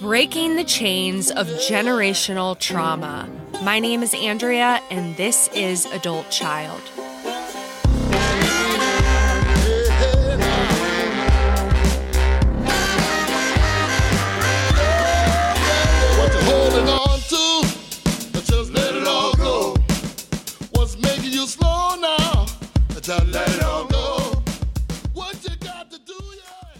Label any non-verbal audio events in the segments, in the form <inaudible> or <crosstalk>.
Breaking the chains of generational trauma. My name is Andrea, and this is Adult Child.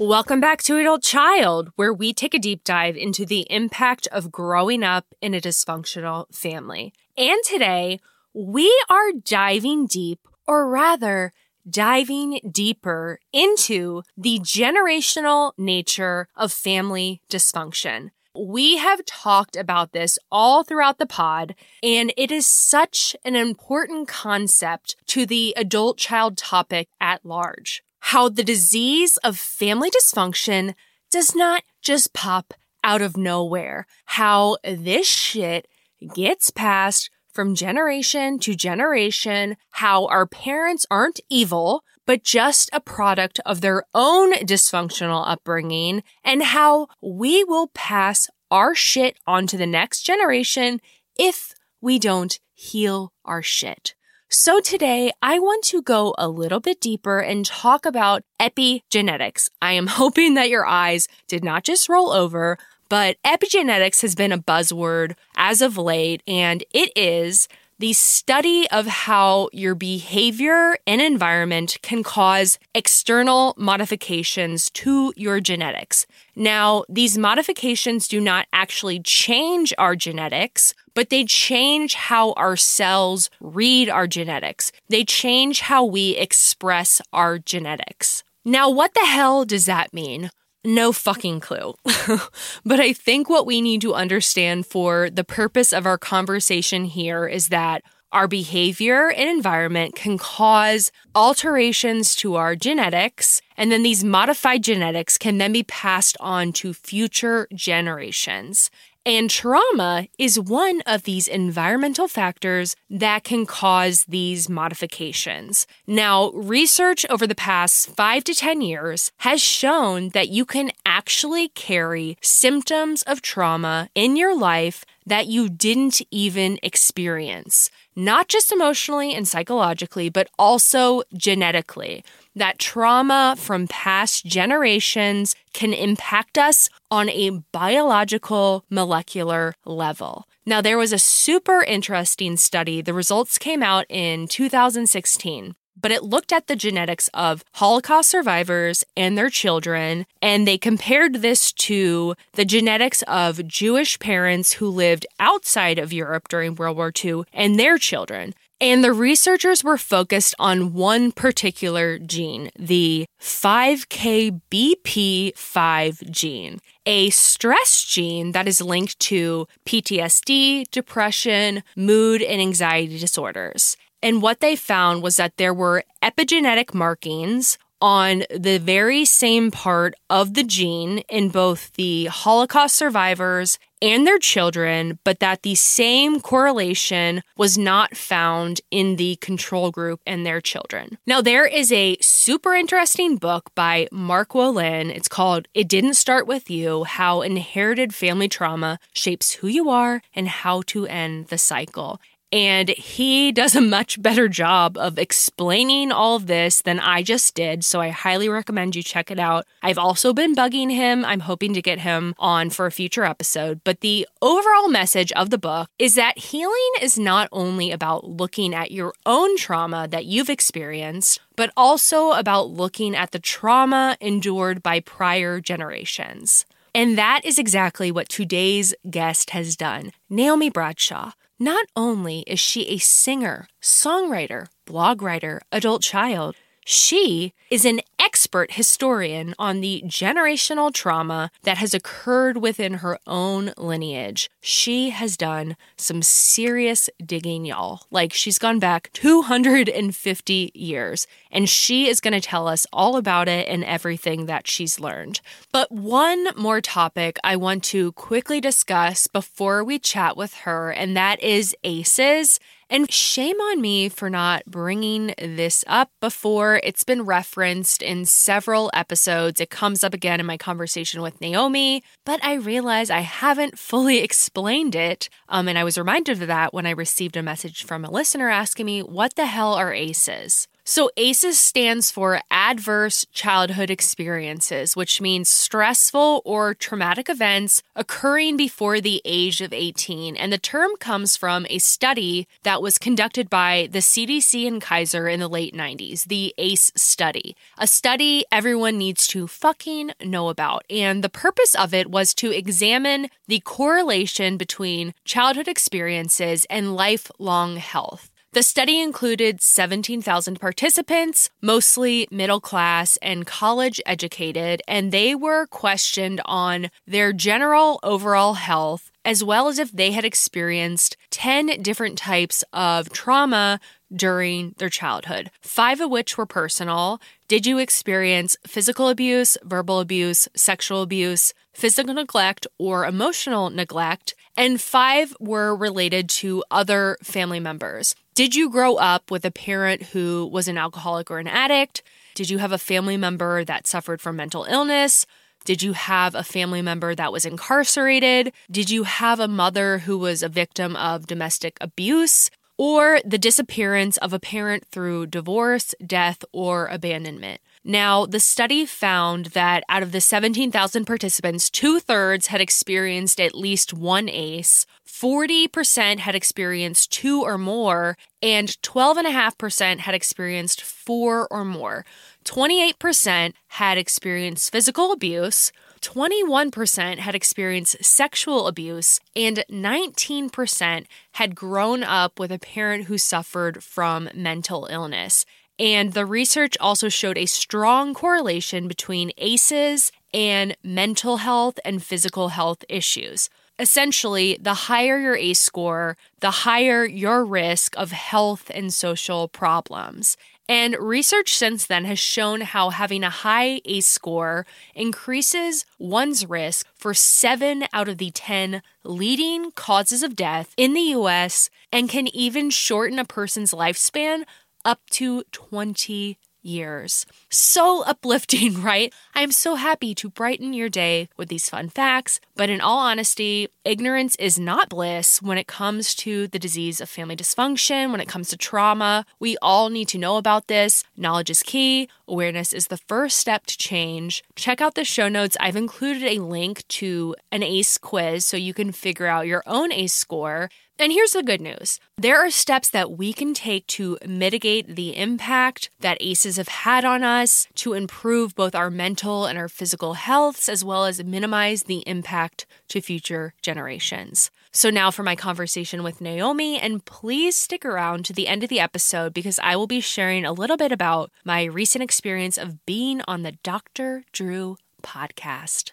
Welcome back to Adult Child, where we take a deep dive into the impact of growing up in a dysfunctional family. And today, we are diving deep, or rather, diving deeper into the generational nature of family dysfunction. We have talked about this all throughout the pod, and it is such an important concept to the adult child topic at large. How the disease of family dysfunction does not just pop out of nowhere. How this shit gets passed from generation to generation. How our parents aren't evil, but just a product of their own dysfunctional upbringing and how we will pass our shit on to the next generation if we don't heal our shit. So today I want to go a little bit deeper and talk about epigenetics. I am <laughs> hoping that your eyes did not just roll over, but epigenetics has been a buzzword as of late, and it is the study of how your behavior and environment can cause external modifications to your genetics. Now, these modifications do not actually change our genetics, but they change how our cells read our genetics. They change how we express our genetics. Now, what the hell does that mean? No fucking clue. <laughs> but I think what we need to understand for the purpose of our conversation here is that our behavior and environment can cause alterations to our genetics, and then these modified genetics can then be passed on to future generations. And trauma is one of these environmental factors that can cause these modifications. Now, research over the past five to 10 years has shown that you can actually carry symptoms of trauma in your life that you didn't even experience, not just emotionally and psychologically, but also genetically that trauma from past generations can impact us on a biological molecular level. Now, there was a super interesting study. The results came out in 2016 but it looked at the genetics of Holocaust survivors and their children, and they compared this to the genetics of Jewish parents who lived outside of Europe during World War II and their children. And the researchers were focused on one particular gene, the FKBP5 gene, a stress gene that is linked to PTSD, depression, mood, and anxiety disorders. And what they found was that there were epigenetic markings on the very same part of the gene in both the Holocaust survivors and their children, but that the same correlation was not found in the control group and their children. Now, there is a super interesting book by Mark Wolynn. It's called It Didn't Start With You How Inherited Family Trauma Shapes Who You Are and How to End the Cycle. And he does a much better job of explaining all of this than I just did. So I highly recommend you check it out. I've also been bugging him. I'm hoping to get him on for a future episode. But the overall message of the book is that healing is not only about looking at your own trauma that you've experienced, but also about looking at the trauma endured by prior generations. And that is exactly what today's guest has done. Naome Bradshaw. Not only is she a singer, songwriter, blog writer, adult child, she is an expert historian on the generational trauma that has occurred within her own lineage. She has done some serious digging, y'all. Like, she's gone back 250 years. and she is going to tell us all about it and everything that she's learned. But one more topic I want to quickly discuss before we chat with her, and that is ACEs and shame on me for not bringing this up before. It's been referenced in several episodes. It comes up again in my conversation with Naome, but I realize I haven't fully <laughs> explained it. Um, and I was reminded of that when I received a message from a listener asking me, What the hell are ACEs? So, ACEs stands for Adverse Childhood Experiences, which means stressful or traumatic events occurring before the age of 18. And the term comes from a study that was conducted by the CDC and Kaiser in the late 90s, the ACE study, a study everyone needs to fucking know about. And the purpose of it was to examine the correlation between childhood experiences and lifelong health. The study included 17,000 participants, mostly middle class and college educated, and they were questioned on their general overall health, as well as if they had experienced 10 different types of trauma during their childhood, five of which were personal. Did you experience physical abuse, verbal abuse, sexual abuse, physical neglect, or emotional neglect? And five were related to other family members. Did you grow up with a parent who was an alcoholic or an addict? Did you have a family member that suffered from mental illness? Did you have a family member that was incarcerated? Did you have a mother who was a victim of domestic abuse? Or the disappearance of a parent through divorce, death, or abandonment? Now, the study found that out of the 17,000 participants, two thirds had experienced at least one ACE, 40% had experienced two or more, and 12.5% had experienced four or more. 28% had experienced physical abuse, 21% had experienced sexual abuse, and 19% had grown up with a parent who suffered from mental illness. And the research also showed a strong correlation between ACEs and mental health and physical health issues. Essentially, the higher your ACE score, the higher your risk of health and social problems. And research since then has shown how having a high ACE score increases one's risk for seven out of the 10 leading causes of death in the US and can even shorten a person's lifespan up to 20 years. So uplifting, <laughs> right? I am so happy to brighten your day with these fun facts, but in all honesty, ignorance is not bliss when it comes to the disease of family dysfunction, when it comes to trauma. We all need to know about this. Knowledge is key. Awareness is the first step to change. Check out the show notes. I've included a link to an ACE quiz so you can figure out your own ACE score. And here's the good news there are steps that we can take to mitigate the impact that ACEs have had on us, to improve both our mental and our physical healths, as well as minimize the impact to future generations. So, now for my conversation with Naome, and please stick around to the end of the episode because I will be sharing a little bit about my recent experience of being on the Dr. Drew podcast.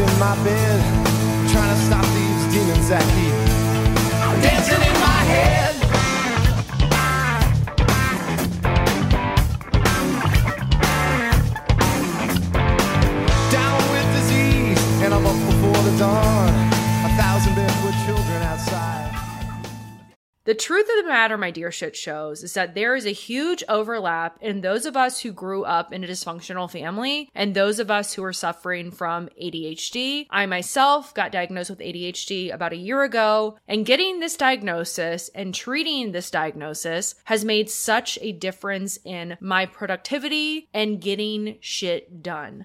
In my bed, trying to stop these demons that keep dancing in my head. Down with disease, and I'm up before the dawn. The truth of the matter, my dear shit shows, is that there is a huge overlap in those of us who grew up in a dysfunctional family and those of us who are suffering from ADHD. I myself got diagnosed with ADHD about a year ago, and getting this diagnosis and treating this diagnosis has made such a difference in my productivity and getting shit done.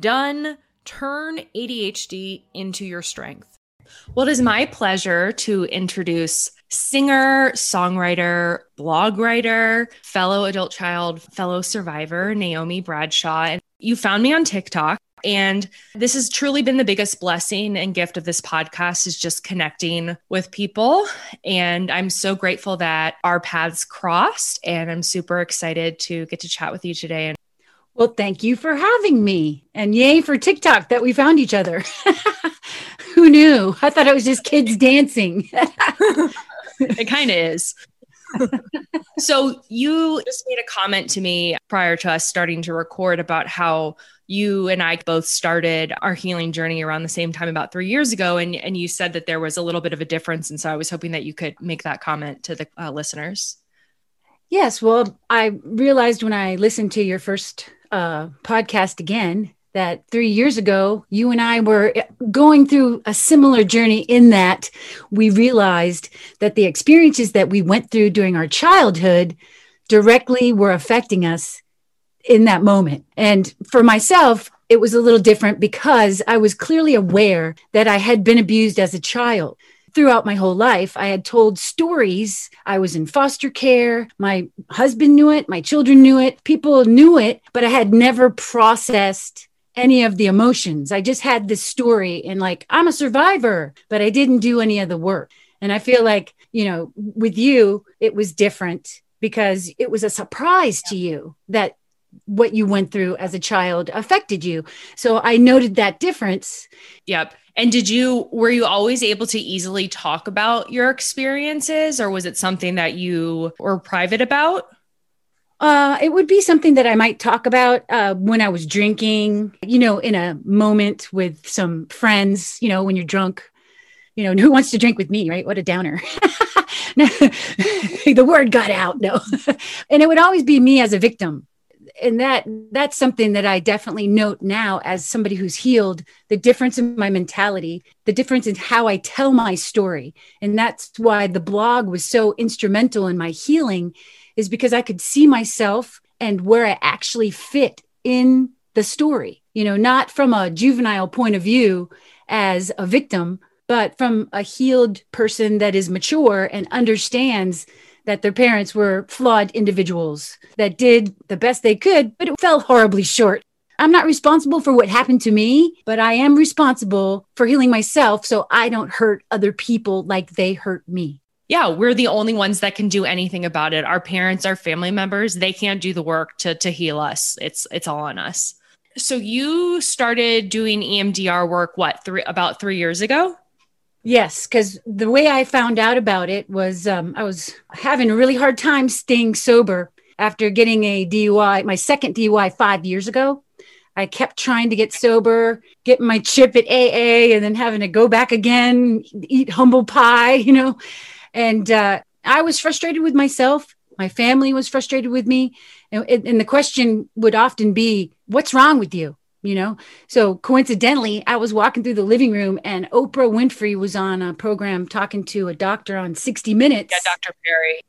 done turn ADHD into your strength. Well, it is my pleasure to introduce singer, songwriter, blog writer, fellow adult child, fellow survivor, Naome Bradshaw. And you found me on TikTok. And this has truly been the biggest blessing and gift of this podcast is just connecting with people. And I'm so grateful that our paths crossed. And I'm super excited to get to chat with you today and well, thank you for having me. And yay for TikTok that we found each other. <laughs> Who knew? I thought it was just kids <laughs> dancing. it kind of is. so, you just made a comment to me prior to us starting to record about how you and I both started our healing journey around the same time about three years ago. And, and you said that there was a little bit of a difference. And so I was hoping that you could make that comment to the uh, listeners. Yes. Well, I realized when I listened to your first uh, podcast again that three years ago, you and I were going through a similar journey in that we realized that the experiences that we went through during our childhood directly were affecting us in that moment. And for myself, it was a little different because I was clearly aware that I had been abused as a child throughout my whole life, I had told stories. I was in foster care. My husband knew it. My children knew it. People knew it, but I had never processed any of the emotions. I just had this story and like, I'm a survivor, but I didn't do any of the work. And I feel like, you know, with you, it was different because it was a surprise to you that what you went through as a child affected you. So I noted that difference. Yep. And did you, were you always able to easily talk about your experiences or was it something that you were private about? Uh, it would be something that I might talk about uh, when I was drinking, you know, in a moment with some friends, you know, when you're drunk, you know, who wants to drink with me, right? What a downer. <laughs> <laughs> the word got out. No. <laughs> and it would always be me as a victim and that that's something that I definitely note now as somebody who's healed the difference in my mentality, the difference in how I tell my story. And that's why the blog was so instrumental in my healing is because I could see myself and where I actually fit in the story. You know, not from a juvenile point of view as a victim, but from a healed person that is mature and understands that their parents were flawed individuals that did the best they could, but it fell horribly short. I'm not responsible for what happened to me, but I am responsible for healing myself so I don't hurt other people like they hurt me. Yeah, we're the only ones that can do anything about it. Our parents, our family members, they can't do the work to to heal us. It's it's all on us. So you started doing EMDR work what, 3 about 3 years ago? Yes, because the way I found out about it was um, I was having a really hard time staying sober after getting a DUI, my second DUI five years ago. I kept trying to get sober, getting my chip at AA, and then having to go back again, eat humble pie, <laughs> you know. And uh, I was frustrated with myself. My family was frustrated with me. And, and the question would often be, What's wrong with you? You know? So coincidentally i was walking through the living room and oprah winfrey was on a program talking to a doctor on 60 minutes. Yeah dr perry.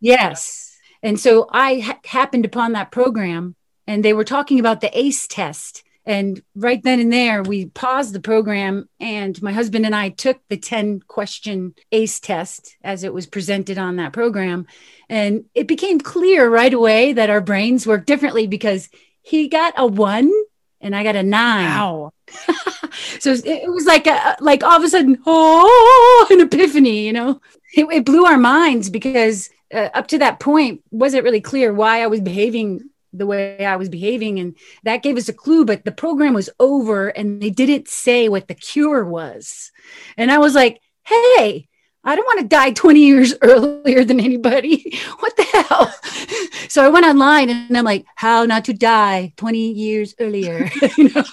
Yes. And so i ha- happened upon that program and they were talking about the ace test. And right then and there we paused the program and my husband and i took the 10 question ace test as it was presented on that program. And it became clear right away that our brains work differently because he got a one and I got a nine. Wow. <laughs> so it, was like a, like all of a sudden, oh, an epiphany, you know. It, it blew our minds because uh, up to that point wasn't really clear why I was behaving the way I was behaving, and that gave us a clue. But the program was over, and they didn't say what the cure was, and I was like, hey. I don't want to die 20 years <laughs> earlier than anybody. <laughs> What the hell? So I went online and I'm like, how not to die 20 years earlier. <laughs> you know?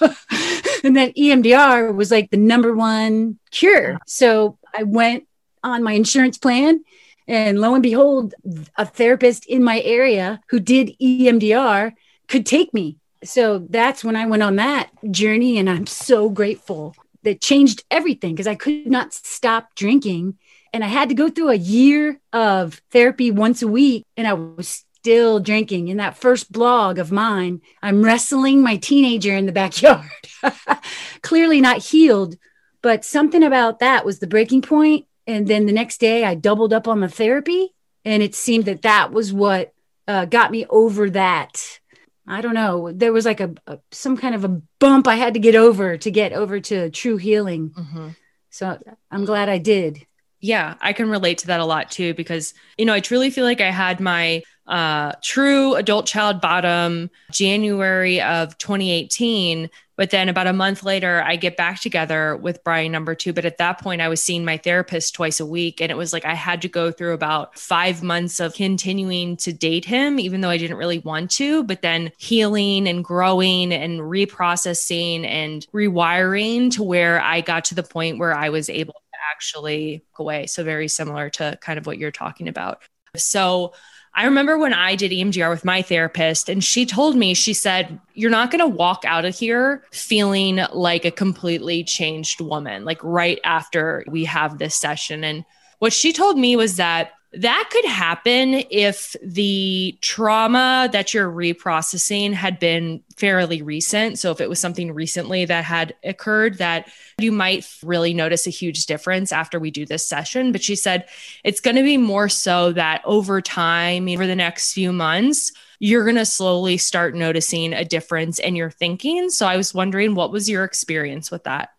And then EMDR was like the number one cure. So I went on my insurance plan and lo and behold, a therapist in my area who did EMDR could take me. So that's when I went on that journey. And I'm so grateful that changed everything because I could not stop drinking. And I had to go through a year of therapy once a week. And I was still drinking. In that first blog of mine, I'm wrestling my teenager in the backyard, <laughs> clearly not healed. But something about that was the breaking point and then the next day i doubled up on the therapy and it seemed that that was what uh, got me over that i don't know there was like a, a, some kind of a bump i had to get over to get over to true healing mm-hmm. so i'm glad i did yeah i can relate to that a lot too because you know i truly feel like i had my uh, true adult child bottom january of 2018 but then about a month later, I get back together with Brian number two. But at that point, I was seeing my therapist twice a week. And it was like I had to go through about five months of continuing to date him, even though I didn't really want to, but then healing and growing and reprocessing and rewiring to where I got to the point where I was able actually away. So, very similar to kind of what you're talking about. So, I remember when I did EMDR with my therapist, and she told me, she said, You're not going to walk out of here feeling like a completely changed woman, like right after we have this session. And what she told me was that that could happen if the trauma that you're reprocessing had been fairly recent. So, if it was something recently that had occurred, that you might really notice a huge difference after we do this session. But she said it's going to be more so that over time, over the next few months, you're going to slowly start noticing a difference in your thinking. So, I was wondering, what was your experience with that?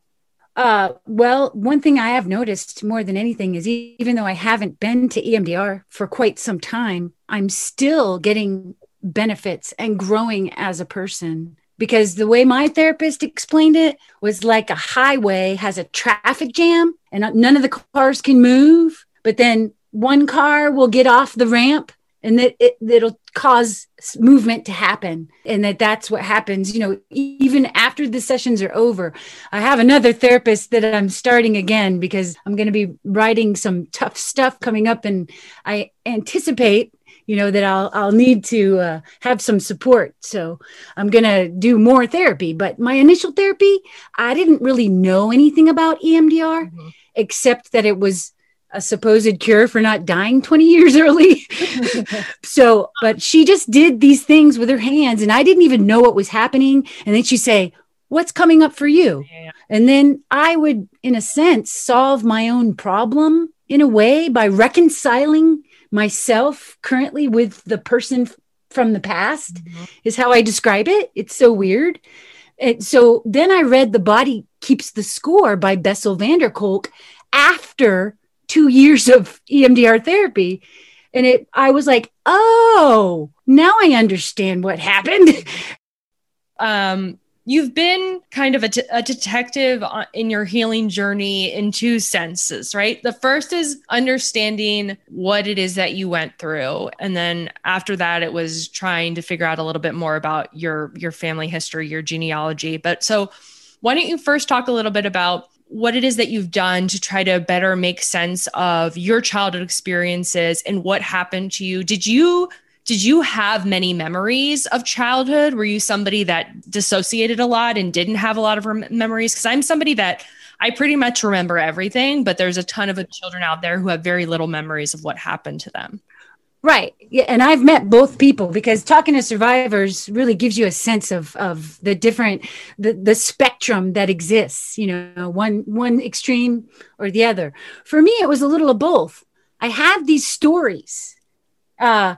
Uh, well, one thing I have noticed more than anything is even though I haven't been to EMDR for quite some time, I'm still getting benefits and growing as a person. Because the way my therapist explained it was like a highway has a traffic jam and none of the cars can move, but then one car will get off the ramp and that it, it'll cause movement to happen and that that's what happens you know even after the sessions are over i have another therapist that i'm starting again because i'm going to be writing some tough stuff coming up and i anticipate you know that i'll i'll need to uh, have some support so i'm going to do more therapy but my initial therapy i didn't really know anything about emdr mm-hmm. except that it was a supposed cure for not dying 20 years early. <laughs> so, but she just did these things with her hands and I didn't even know what was happening. And then she'd say, What's coming up for you? And then I would, in a sense, solve my own problem in a way by reconciling myself currently with the person from the past, mm-hmm. is how I describe it. It's so weird. And so then I read The Body Keeps the Score by Bessel van der Kolk after two years of EMDR therapy. And it, I was like, oh, now I understand what happened. Um, you've been kind of a, a detective in your healing journey in two senses, right? The first is understanding what it is that you went through, and then after that, it was trying to figure out a little bit more about your your family history, your genealogy. But so, why don't you first talk a little bit about what it is that you've done to try to better make sense of your childhood experiences and what happened to you. Did you did you have many memories of childhood? Were you somebody that dissociated a lot and didn't have a lot of rem- memories? Because I'm somebody that I pretty much remember everything, but there's a ton of children out there who have very little memories of what happened to them. Right. Yeah. And I've met both people because talking to survivors really gives you a sense of, of the different, the, the spectrum that exists, you know, one, one extreme or the other. For me, it was a little of both. I had these stories, uh,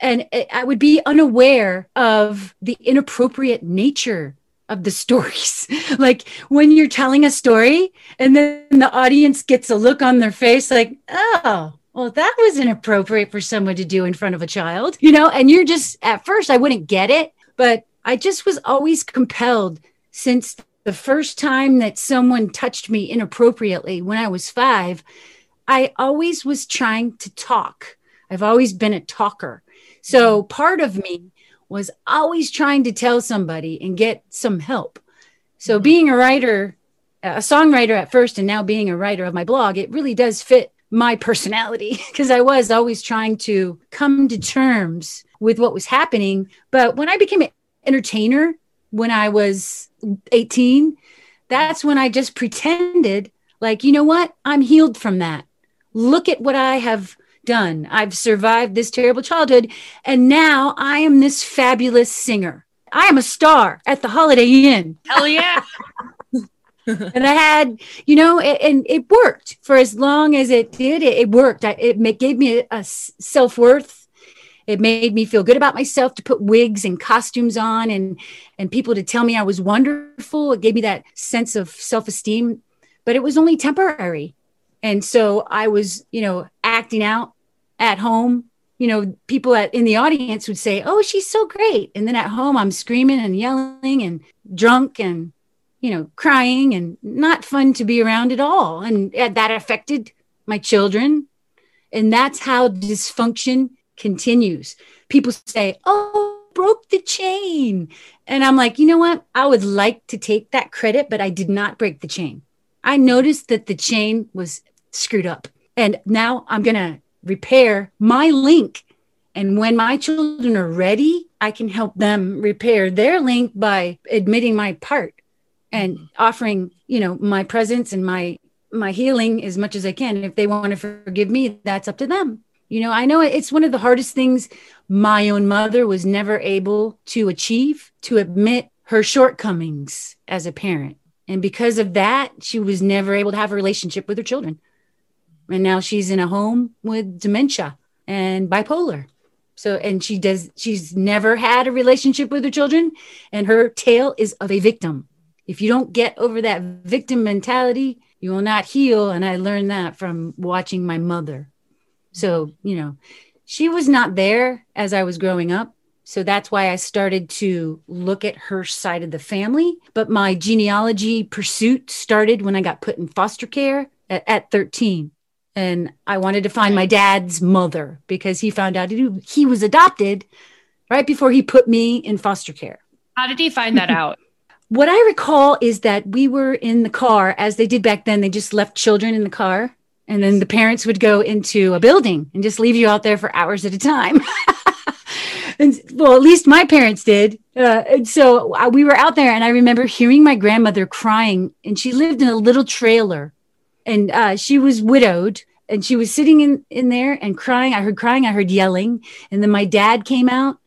and I would be unaware of the inappropriate nature of the <laughs> stories. like when you're telling a story and then the audience gets a look on their face like, oh, well, that was inappropriate for someone to do in front of a child, you know, and you're just at first, I wouldn't get it, but I just was always compelled since the first time that someone touched me inappropriately when I was five. I always was trying to talk. I've always been a talker. So mm-hmm. part of me was always trying to tell somebody and get some help. So mm-hmm. being a writer, a songwriter at first, and now being a writer of my blog, it really does fit my personality <laughs> because I was always trying to come to terms with what was happening. But when I became an entertainer when I was 18, that's when I just pretended like, you know what? I'm healed from that. Look at what I have done. I've survived this terrible childhood. And now I am this fabulous singer. I am a star at the Holiday Inn. Hell yeah. <laughs> and I had, you know, it, and it worked for as long as it did. It, it worked. I, it gave me a, a self worth. It made me feel good about myself to put wigs and costumes on, and and people to tell me I was wonderful. It gave me that sense of self esteem, but it was only temporary. And so I was, you know, acting out at home. You know, people at, in the audience would say, "Oh, she's so great," and then at home I'm screaming and yelling and drunk and you know, crying and not fun to be around at all. And uh, that affected my children. And that's how dysfunction continues. People say, Oh, broke the chain. And I'm like, you know what? I would like to take that credit, but I did not break the chain. I noticed that the chain was screwed up. And now I'm going to repair my link. And when my children are ready, I can help them repair their link by admitting my part and offering you know my presence and my my healing as much as i can. If they want to forgive me that's up to them. You know i know it's one of the hardest things my own mother was never able to achieve to admit her shortcomings as a parent. And because of that she was never able to have a relationship with her children. And now she's in a home with dementia and bipolar. So and she does she's never had a relationship with her children and her tale is of a victim if you don't get over that victim mentality, you will not heal. And I learned that from watching my mother. So, you know, she was not there as I was growing up. So that's why I started to look at her side of the family. But my genealogy pursuit started when I got put in foster care at, at 13. And I wanted to find my dad's mother because he found out he was adopted right before he put me in foster care. How did he find that out? <laughs> what I recall is that we were in the car as they did back then. They just left children in the car, and then the parents would go into a building and just leave you out there for hours at a time. <laughs> and well, at least my parents did. Uh, and so uh, we were out there, and I remember hearing my grandmother crying, and she lived in a little trailer, and uh, she was widowed. And she was sitting in, in there and crying. I heard crying. I heard yelling. And then my dad came out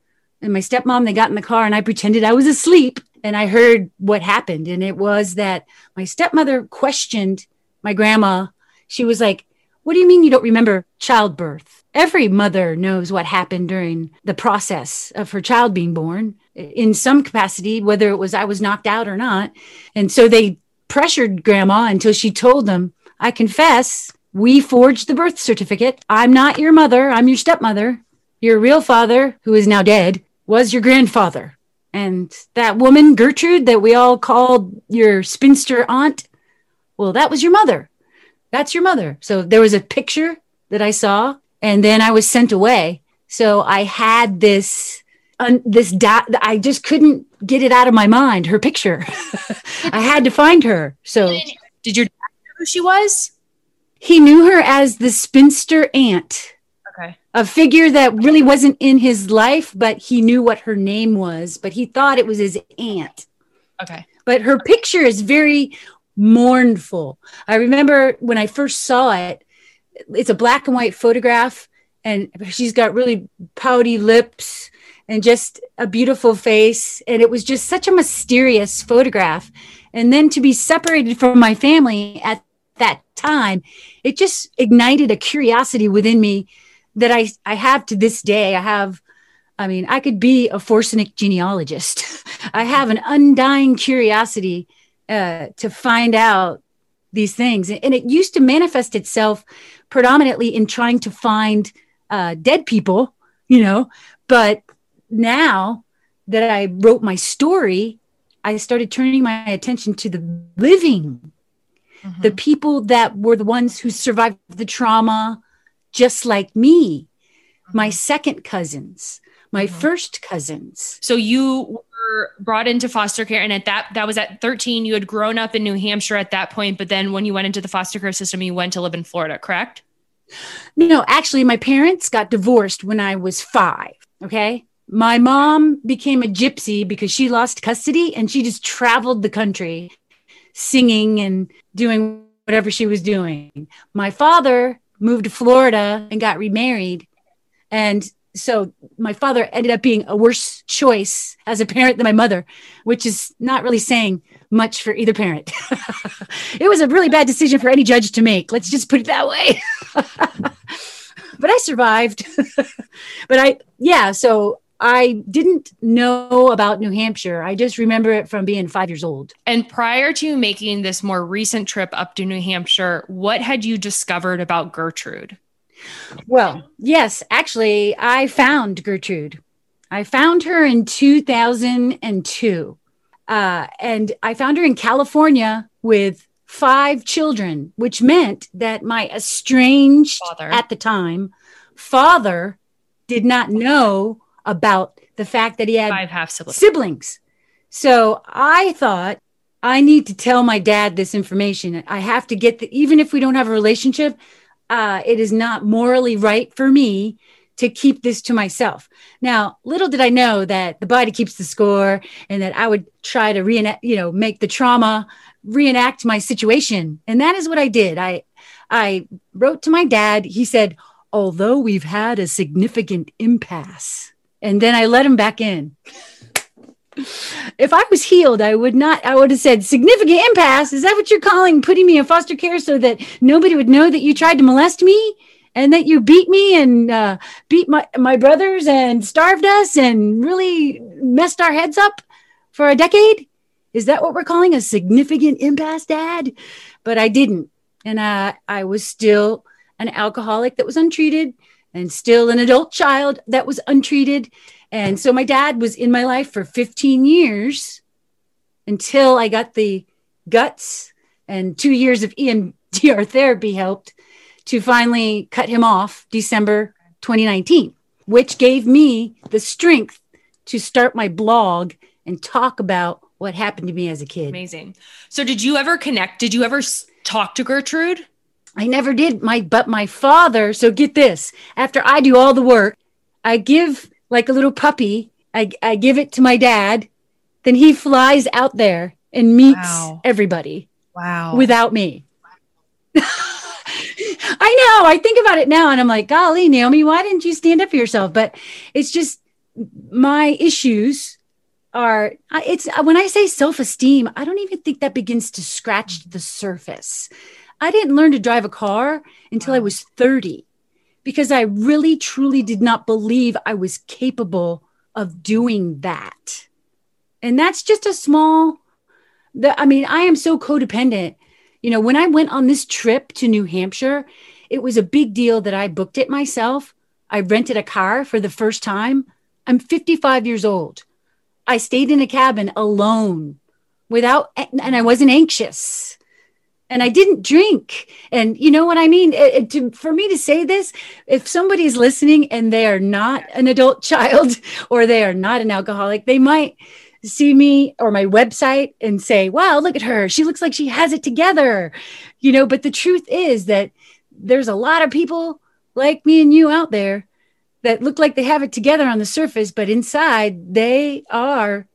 and my stepmom, they got in the car and I pretended I was asleep and I heard what happened. And it was that my stepmother questioned my grandma. She was like, What do you mean you don't remember childbirth? Every mother knows what happened during the process of her child being born in some capacity, whether it was I was knocked out or not. And so they pressured grandma until she told them, I confess, we forged the birth certificate. I'm not your mother, I'm your stepmother. Your real father, who is now dead, was your grandfather. And that woman, Gertrude, that we all called your spinster aunt, well, that was your mother. That's your mother. So there was a picture that I saw, and then I was sent away. So I had this, un, this dot. I just couldn't get it out of my mind. Her picture. <laughs> I had to find her. So did your dad know who she was? He knew her as the spinster aunt a figure that really wasn't in his life, but he knew what her name was, but he thought it was his aunt. Okay. But her picture is very mournful. I remember when I first saw it, it's a black and white photograph, and she's got really pouty lips and just a beautiful face. And it was just such a mysterious photograph. And then to be separated from my family at that time, it just ignited a curiosity within me that I, I have to this day. I have, I mean, I could be a Forsenic genealogist. <laughs> I have an undying curiosity uh, to find out these things. And it used to manifest itself predominantly in trying to find uh, dead people, you know. But now that I wrote my story, I started turning my attention to the living the people that were the ones who survived the trauma, just like me, my mm-hmm. second cousins, my mm-hmm. first cousins. So you were brought into foster care, and at that that was at 13. You had grown up in New Hampshire at that point, but then when you went into the foster care system, you went to live in Florida, correct? No, actually, my parents got divorced when I was five. Okay. My mom became a gypsy because she lost custody and she just traveled the country singing and doing whatever she was doing. My father moved to Florida and got remarried. And so my father ended up being a worse choice as a parent than my mother, which is not really saying much for either parent. <laughs> it was a really bad decision for any judge to make. Let's just put it that way. <laughs> but I survived. <laughs> but I, yeah, so I didn't know about New Hampshire. I just remember it from being five years old. And prior to making this more recent trip up to New Hampshire, what had you discovered about Gertrude? Well, yes, actually, I found Gertrude. I found her in 2002. Uh, and I found her in California with five children, which meant that my estranged Father. at the time father did not know about the fact that he had Five half siblings. siblings. So I thought I need to tell my dad this information. I have to get the, even if we don't have a relationship, uh, it is not morally right for me to keep this to myself. Now, little did I know that the body keeps the score and that I would try to reenact, you know, make the trauma reenact my situation. And that is what I did. I I wrote to my dad. He said, "Although we've had a significant impasse." And then I let him back in. If I was healed, I would not, I would have said, significant impasse. Is that what you're calling putting me in foster care so that nobody would know that you tried to molest me and that you beat me and uh, beat my, my brothers and starved us and really messed our heads up for a decade? Is that what we're calling a significant impasse, Dad? But I didn't. And uh, I was still an alcoholic that was untreated and still an adult child that was untreated. And so my dad was in my life for 15 years until I got the guts and two years of EMDR <laughs> therapy helped to finally cut him off December 2019, which gave me the strength to start my blog and talk about what happened to me as a kid. Amazing. So, did you ever connect? Did you ever talk to Gertrude? I never did my but my father, so get this. After I do all the work, I give like a little puppy, I I give it to my dad, then he flies out there and meets Wow. everybody Wow. without me. <laughs> I know. I think about it now and I'm like, golly, Naome, why didn't you stand up for yourself? But it's just my issues are it's when I say self-esteem, I don't even think that begins to scratch the surface. I didn't learn to drive a car until I was 30 because I really truly did not believe I was capable of doing that. And that's just a small the I mean, I am so codependent. You know, when I went on this trip to New Hampshire, it was a big deal that I booked it myself. I rented a car for the first time. I'm 55 years old. I stayed in a cabin alone without, and I wasn't anxious. And I didn't drink. And you know what I mean? It- it- to, for me to say this, if somebody's listening and they are not an adult <laughs> child or they are not an alcoholic, they might see me or my website and say, wow, look at her. She looks like she has it together. You know, but the truth is that there's a lot of people like me and you out there that look like they have it together on the surface, but inside they are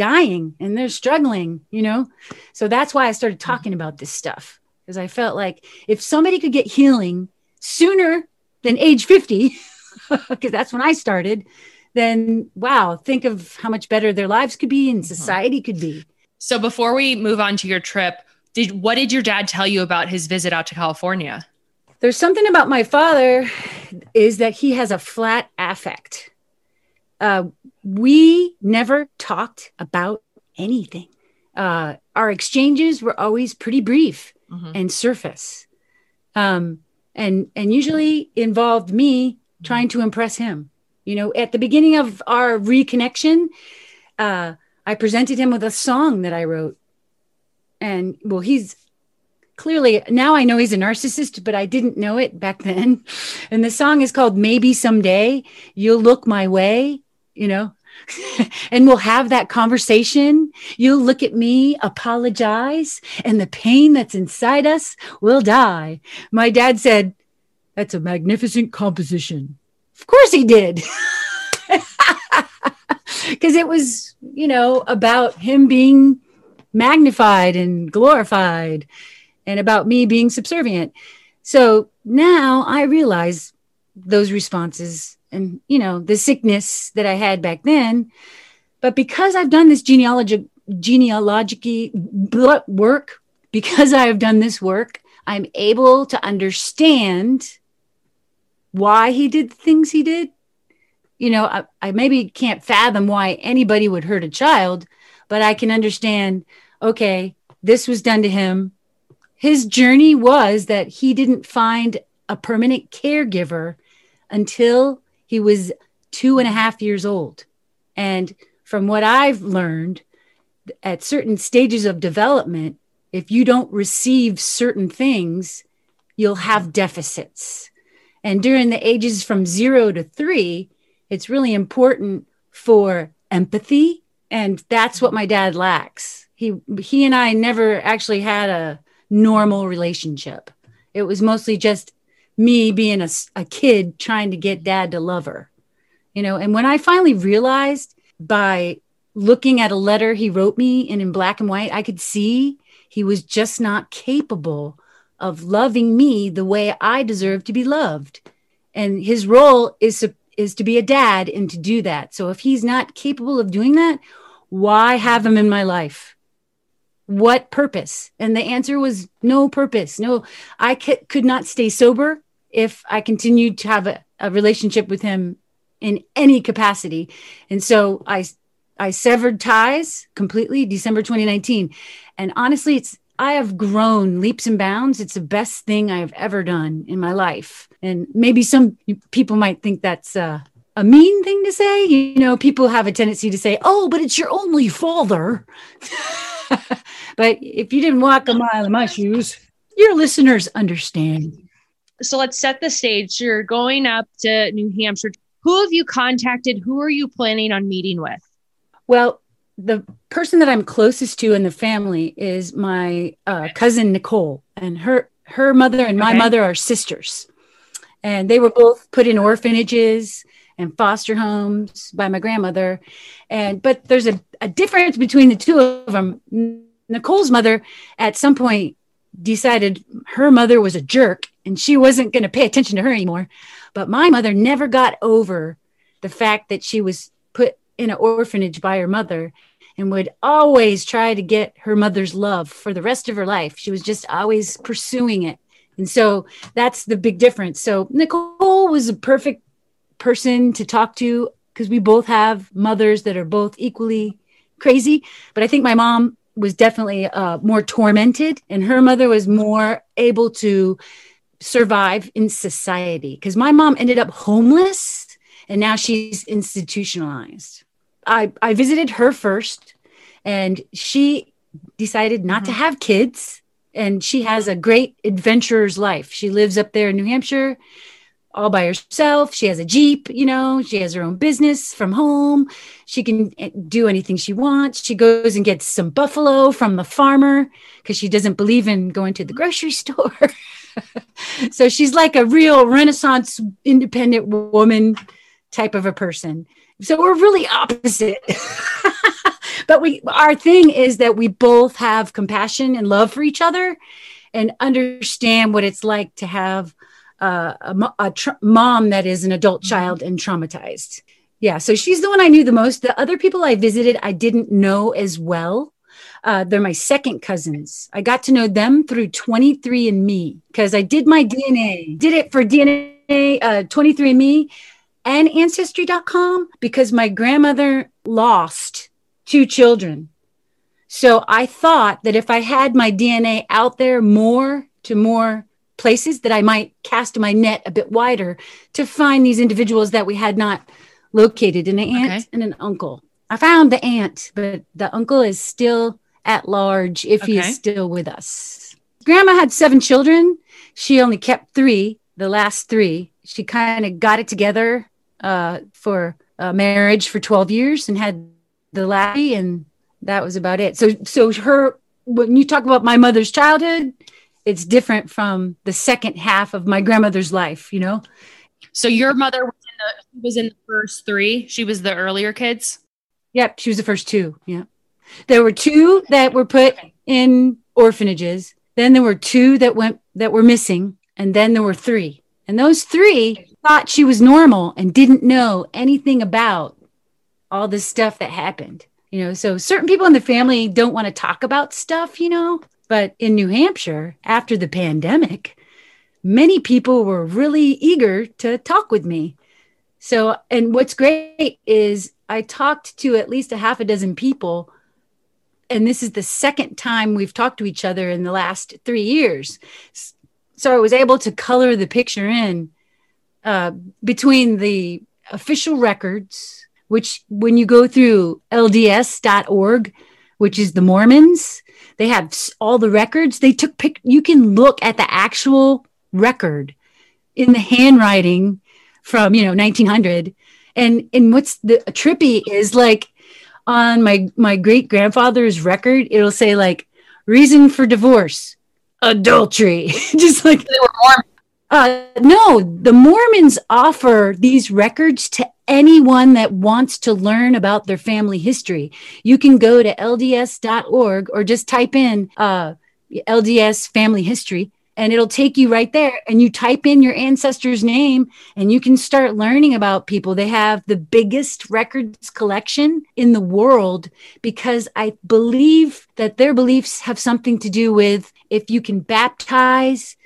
dying and they're struggling, you know? So that's why I started talking about this stuff because I felt like if somebody could get healing sooner than age 50, <laughs> because that's when I started, then wow, think of how much better their lives could be and society could be. So, before we move on to your trip, did what did your dad tell you about his visit out to California? There's something about my father is that he has a flat affect. Uh, we never talked about anything. Uh, our exchanges were always pretty brief Mhm. and surface, um, and and usually involved me trying to impress him. You know, at the beginning of our reconnection, uh, I presented him with a song that I wrote, and well, he's clearly now I know he's a narcissist, but I didn't know it back then. <laughs> And the song is called Maybe Someday You'll Look My Way, you know, <laughs> and we'll have that conversation. You'll look at me, apologize, and the pain that's inside us will die. My dad said, That's a magnificent composition. Of course he did. <laughs> Because it was, you know, about him being magnified and glorified and about me being subservient. So now I realize those responses and you know the sickness that I had back then. But because I've done this genealogy genealogy work, because I have done this work, I'm able to understand why he did the things he did. You know, I, I maybe can't fathom why anybody would hurt a child, but I can understand, okay, this was done to him. His journey was that he didn't find a permanent caregiver until he was two and a half years old. And from what I've learned, at certain stages of development, if you don't receive certain things, you'll have deficits. And during the ages from zero to three, it's really important for empathy. And that's what my dad lacks. He, he and I never actually had a normal relationship. It was mostly just me being a, a kid trying to get dad to love her, you know. And when I finally realized by looking at a letter he wrote me and in black and white, I could see he was just not capable of loving me the way I deserve to be loved. And his role is is to be a dad and to do that. So if he's not capable of doing that, why have him in my life? What purpose? And the answer was no purpose. No, I could not stay sober if I continued to have a, a relationship with him in any capacity. And so I I severed ties completely December 2019. And honestly, it's I have grown leaps and bounds. It's the best thing I've ever done in my life. And maybe some people might think that's a mean thing to say. You know, people have a tendency to say, "Oh, but it's your only father." <laughs> but if you didn't walk a mile in my shoes, your listeners understand so let's set the stage. You're going up to New Hampshire. Who have you contacted? Who are you planning on meeting with? Well, the person that I'm closest to in the family is my uh, cousin Nicole, and her her mother and my okay. mother are sisters, and they were both put in orphanages and foster homes by my grandmother, and but there's a, a difference between the two of them. Nicole's mother, at some point, decided her mother was a jerk and she wasn't going to pay attention to her anymore. But my mother never got over the fact that she was put in an orphanage by her mother and would always try to get her mother's love for the rest of her life. She was just always pursuing it. And so that's the big difference. So Nicole was a perfect person to talk to because we both have mothers that are both equally crazy. But I think my mom was definitely uh, more tormented, and her mother was more able to survive in society. Because my mom ended up homeless, and now she's institutionalized. I I visited her first, and she decided not mm-hmm. to have kids, and she has a great adventurer's life. She lives up there in New Hampshire all by herself. She has a Jeep, you know, she has her own business from home. She can eh, do anything she wants. She goes and gets some buffalo from the farmer because she doesn't believe in going to the grocery <laughs> store. so she's like a real Renaissance independent woman type of a person. So we're really opposite. <laughs> but we our thing is that we both have compassion and love for each other and understand what it's like to have uh, a, a mom that is an adult mm-hmm. child and traumatized. Yeah, so she's the one I knew the most. The other people I visited, I didn't know as well. Uh, they're my second cousins. I got to know them through 23andMe because I did my DNA, did it for DNA, uh, 23andMe and Ancestry.com because my grandmother lost two children. So I thought that if I had my DNA out there more to more places that I might cast my net a bit wider to find these individuals that we had not located an aunt okay. and an uncle. I found the aunt, but the uncle is still at large if okay. he is still with us. grandma had seven children. She only kept three, the last three. She kind of got it together uh, for uh, marriage for 12 years and had the laddie, and that was about it. So, so her, when you talk about my mother's childhood, it's different from the second half of my grandmother's life, you know? So your mother was in the, was in the first three. She was the earlier kids. Yep, she was the first two. Yeah. There were two that were put in orphanages. Then there were two that went that were missing, and then there were three. And those three thought she was normal and didn't know anything about all this stuff that happened. You know, so certain people in the family don't want to talk about stuff, you know. But in New Hampshire, after the pandemic, many people were really eager to talk with me. So, and what's great is I talked to at least a half a dozen people. And this is the second time we've talked to each other in the last three years. So I was able to color the picture in uh, between the official records, which when you go through LDS.org, which is the Mormons, they have all the records. They took pic, you can look at the actual record in the handwriting from, you know, 1900 and and what's the trippy is like on my my great grandfather's record it'll say like reason for divorce adultery <laughs> just like they were Mormon. Uh, no, the Mormons offer these records to anyone that wants to learn about their family history. You can go to LDS.org or just type in uh, LDS family history and it'll take you right there and you type in your ancestor's name and you can start learning about people they have the biggest records collection in the world because i believe that their beliefs have something to do with if you can baptize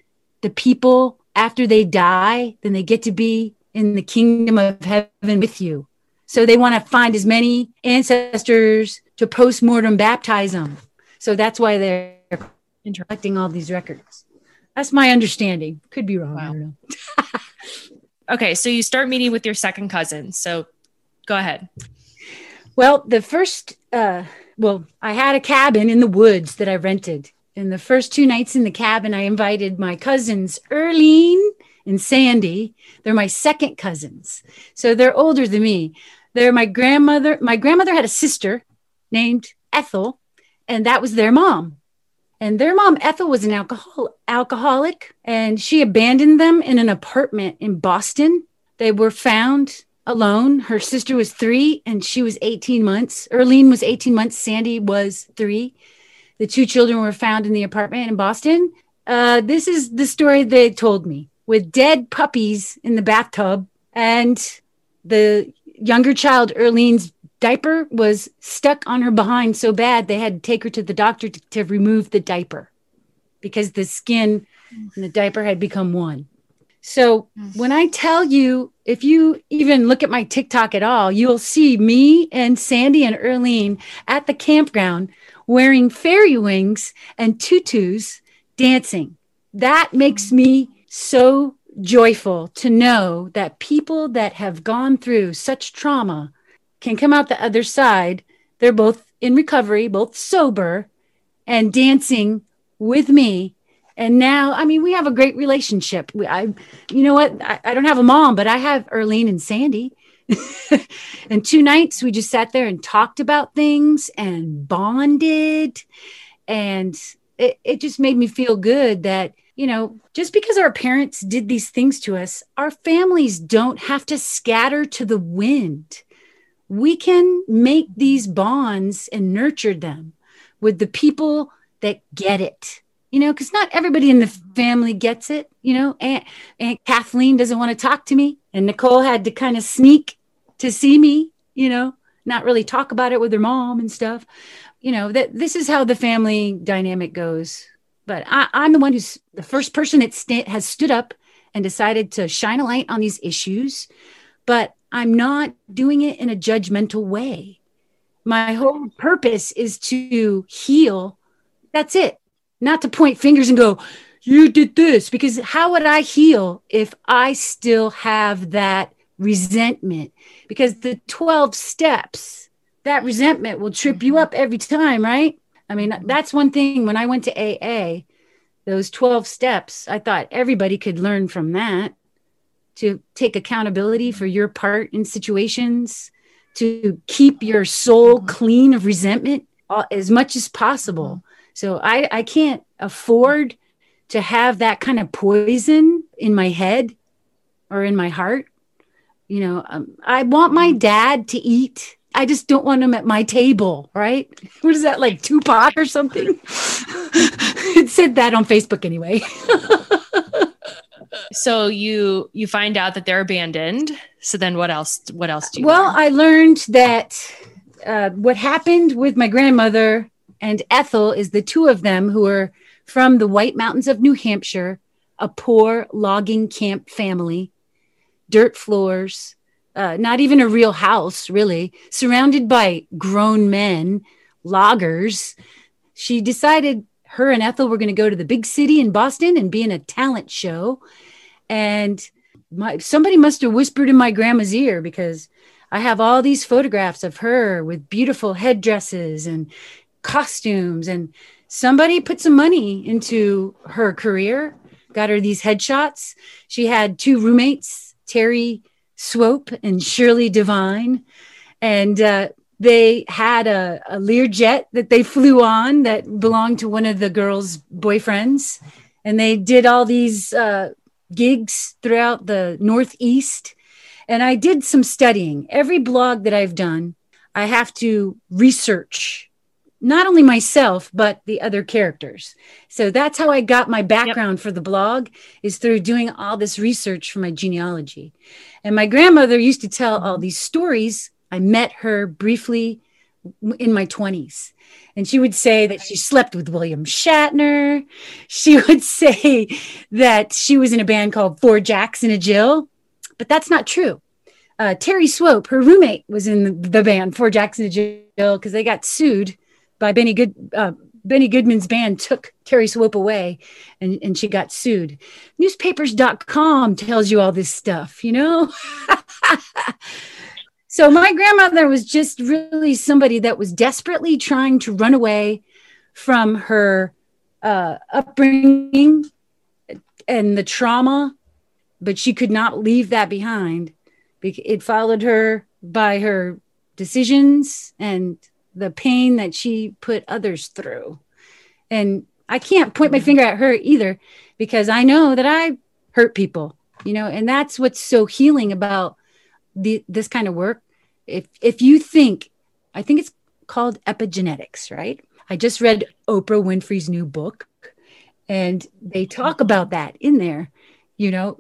the people after they die then they get to be in the kingdom of heaven with you so they want to find as many ancestors to post-mortem baptize them so that's why they're collecting all these records that's my understanding. Could be wrong. Wow. I don't know. <laughs> okay, so you start meeting with your second cousin. So go ahead. Well, the first, uh, well, I had a cabin in the woods that I rented. And the first two nights in the cabin, I invited my cousins, Erlene and Sandy. They're my second cousins. So they're older than me. They're my grandmother. My grandmother had a sister named Ethel, and that was their mom. And their mom, Ethel, was an alcohol alcoholic, and she abandoned them in an apartment in Boston. They were found alone. Her sister was three, and she was 18 months. Erlene was 18 months. Sandy was three. The two children were found in the apartment in Boston. Uh, this is the story they told me with dead puppies in the bathtub and the younger child, Erlene's diaper was stuck on her behind so bad they had to take her to the doctor to, to remove the diaper because the skin and the diaper had become one. So mm. when I tell you, if you even look at my TikTok at all, you'll see me and Sandy and Erlene at the campground wearing fairy wings and tutus dancing. That makes mm. me so joyful to know that people that have gone through such trauma can come out the other side. They're both in recovery, both sober and dancing with me. And now, I mean, we have a great relationship. We, I, you know what? I, I don't have a mom, but I have Erlene and Sandy. <laughs> and two nights we just sat there and talked about things and bonded. And it, it just made me feel good that, you know, just because our parents did these things to us, our families don't have to scatter to the wind. We can make these bonds and nurture them with the people that get it you know because not everybody in the family gets it you know. Aunt, aunt kathleen doesn't want to talk to me and nicole had to kind of sneak to see me you know not really talk about it with her mom and stuff. You know that this is how the family dynamic goes but I, am the one who's the first person that st- has stood up and decided to shine a light on these issues but I'm not doing it in a judgmental way. My whole purpose is to heal. That's it. Not to point fingers and go, you did this. Because how would I heal if I still have that resentment? Because the 12 steps, that resentment will trip you up every time, right? I mean, that's one thing when I went to AA, those 12 steps, I thought everybody could learn from that to take accountability for your part in situations, to keep your soul mm-hmm. clean of resentment as much as possible. Mm-hmm. So I, I can't afford to have that kind of poison in my head or in my heart. You know, um, I want my mm-hmm. dad to eat. I just don't want them at my table, right? <laughs> What is that like Tupac or something? <laughs> it said that on Facebook anyway. <laughs> so you you find out that they're abandoned. So then what else what else do you well, learn? I learned that uh, what happened with my grandmother and Ethel is the two of them who are from the White Mountains of New Hampshire, a poor logging camp family, dirt floors, uh, not even a real house, really, surrounded by grown men, loggers. She decided her and Ethel were going to go to the big city in Boston and be in a talent show. And my somebody must have whispered in my grandma's ear because I have all these photographs of her with beautiful headdresses and costumes and somebody put some money into her career, got her these headshots. She had two roommates, Terry Swope and Shirley Devine. And uh, they had a, a Learjet that they flew on that belonged to one of the girls' boyfriends. And they did all these uh, gigs throughout the Northeast. And I did some studying. Every blog that I've done, I have to research not only myself but the other characters so that's how i got my background yep. for the blog is through doing all this research for my genealogy and my grandmother used to tell all these stories. I met her briefly in my 20s and she would say that she slept with william shatner. She <laughs> would say that she was in a band called four jacks and a jill. But that's not true. Uh, terry swope her roommate was in the band four jacks and a jill because they got sued by Benny Good. Uh, Benny Goodman's band took Terry Swope away and, and she got sued. Newspapers.com tells you all this stuff, you know? <laughs> so my grandmother was just really somebody that was desperately trying to run away from her uh, upbringing and the trauma, but she could not leave that behind. It followed her by her decisions and the pain that she put others through. And I can't point my finger at her either because I know that I hurt people, you know, and that's what's so healing about the this kind of work. If if you think I think it's called epigenetics, right? I just read Oprah Winfrey's new book and they talk about that in there, you know,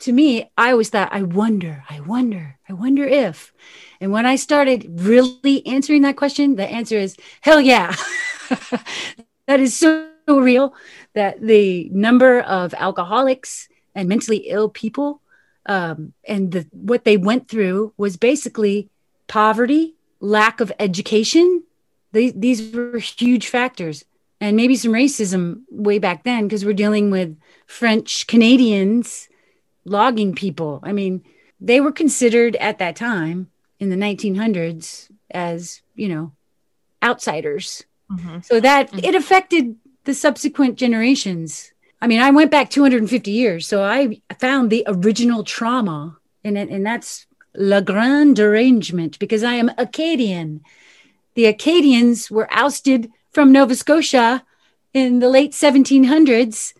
to me, I always thought, I wonder, I wonder, I wonder if. And when I started really answering that question, the answer is hell yeah. <laughs> that is so real that the number of alcoholics and mentally ill people um, and the, what they went through was basically poverty, lack of education. They, these were huge factors. And maybe some racism way back then because we're dealing with French Canadians logging people. I mean, they were considered at that time in the 1900s as, you know, outsiders. Mm-hmm. So that mm-hmm. it affected the subsequent generations. I mean, I went back 250 years, so I found the original trauma, and and that's Le Grand Derangement because I am Acadian. The Acadians were ousted from Nova Scotia in the late 1700s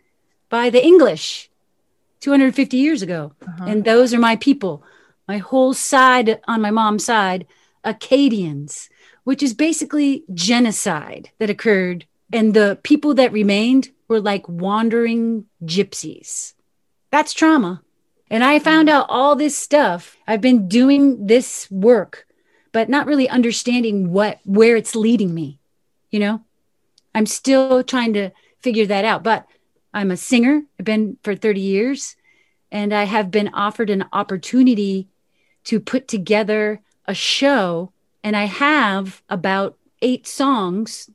by the English 250 years ago. Uh-huh. And those are my people. My whole side on my mom's side, Acadians, which is basically genocide that occurred. And the people that remained were like wandering gypsies. That's trauma. And I found out all this stuff. I've been doing this work, but not really understanding what where it's leading me. You know, I'm still trying to figure that out. But I'm a singer. I've been for 30 years, and I have been offered an opportunity to put together a show. And I have about eight songs.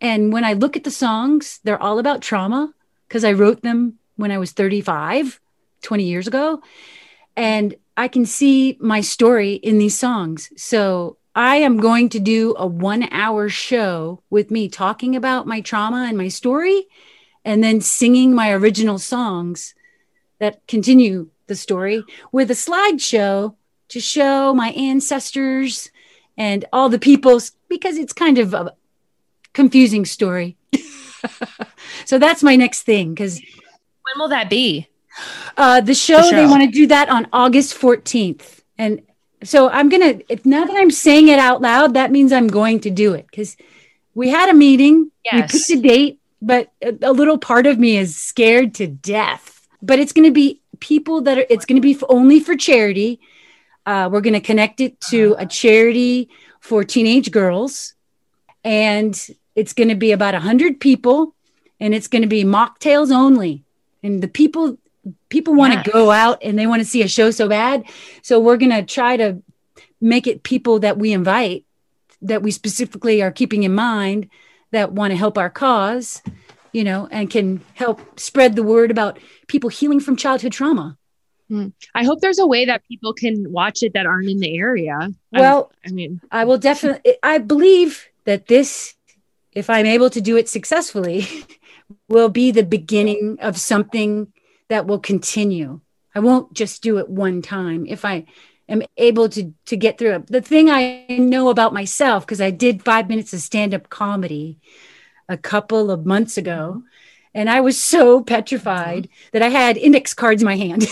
And when I look at the songs, they're all about trauma because I wrote them when I was 35, 20 years ago. And I can see my story in these songs. So I am going to do a one hour show with me talking about my trauma and my story and then singing my original songs that continue the story with a slideshow to show my ancestors and all the peoples because it's kind of a confusing story. <laughs> so that's my next thing because When will that be? uh, the show, The they want to do that on August 14th. And so I'm going to, if now that I'm saying it out loud, that means I'm going to do it because we had a meeting, Yes. we picked a date, but a, little part of me is scared to death. But it's going to be people that are, it's going to be only for charity. Uh, we're going to connect it to a charity for teenage girls. And it's going to be about 100 people and it's going to be mocktails only. And the people, people want to Yes. go out and they want to see a show so bad. So we're going to try to make it people that we invite that we specifically are keeping in mind that want to help our cause, you know, and can help spread the word about people healing from childhood trauma. Hmm. I hope there's a way that people can watch it that aren't in the area. Well, I mean, I will definitely, I believe that this, if I'm able to do it successfully, <laughs> will be the beginning of something that will continue. I won't just do it one time. If I am able to, to get through it, the thing I know about myself, because I did five minutes of stand up comedy a couple of months ago, and I was so petrified mm-hmm. that I had index cards in my hand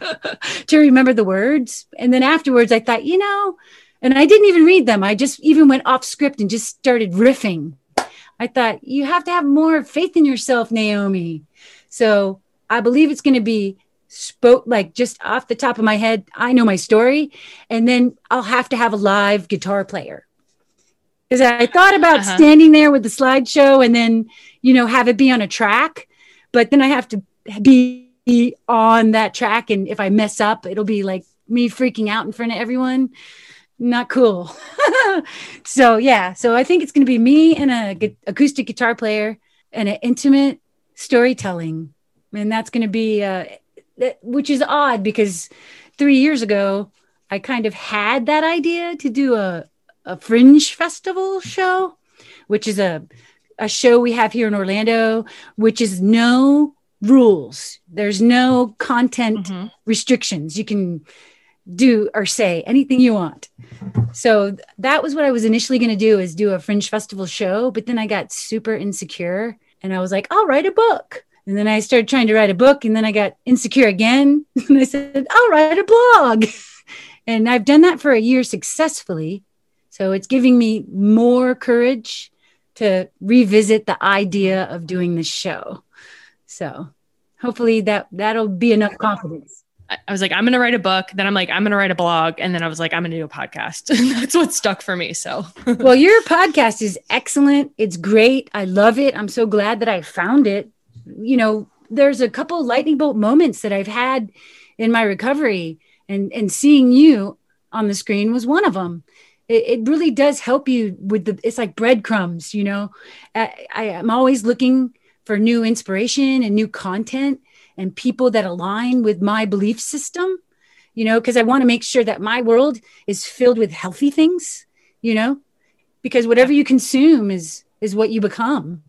<laughs> to remember the words. And then afterwards, I thought, you know, and I didn't even read them. I just even went off script and just started riffing. I thought, you have to have more faith in yourself, Naome. So I believe it's going to be spoke like just off the top of my head. I know my story. And then I'll have to have a live guitar player. Because I thought about Uh-huh. standing there with the slideshow and then, you know, have it be on a track. But then I have to be on that track. And if I mess up, it'll be like me freaking out in front of everyone. Not cool. <laughs> so yeah, so I think it's going to be me and a gu- acoustic guitar player and an intimate storytelling, and that's going to be, uh, which is odd because three years ago I kind of had that idea to do a a fringe festival show, which is a a show we have here in Orlando, which is no rules. There's no content mhm. restrictions. You can do or say anything you want. So that was what I was initially going to do is do a fringe festival show, but then I got super insecure and I was like, I'll write a book. And then I started trying to write a book and then I got insecure again <laughs> and I said, I'll write a blog. <laughs> and I've done that for a year successfully. So it's giving me more courage to revisit the idea of doing this show. So hopefully that that'll be enough confidence. I I was like, I'm going to write a book. Then I'm like, I'm going to write a blog. And then I was like, I'm going to do a podcast. <laughs> That's what stuck for me. So, well, your podcast is excellent. It's great. I love it. I'm so glad that I found it. You know, there's a couple lightning bolt moments that I've had in my recovery, and and seeing you on the screen was one of them. It, it really does help you with the. It's like breadcrumbs. You know, I, I am always looking for new inspiration and new content and people that align with my belief system. You know, because I want to make sure that my world is filled with healthy things. You know, because whatever you consume is is what you become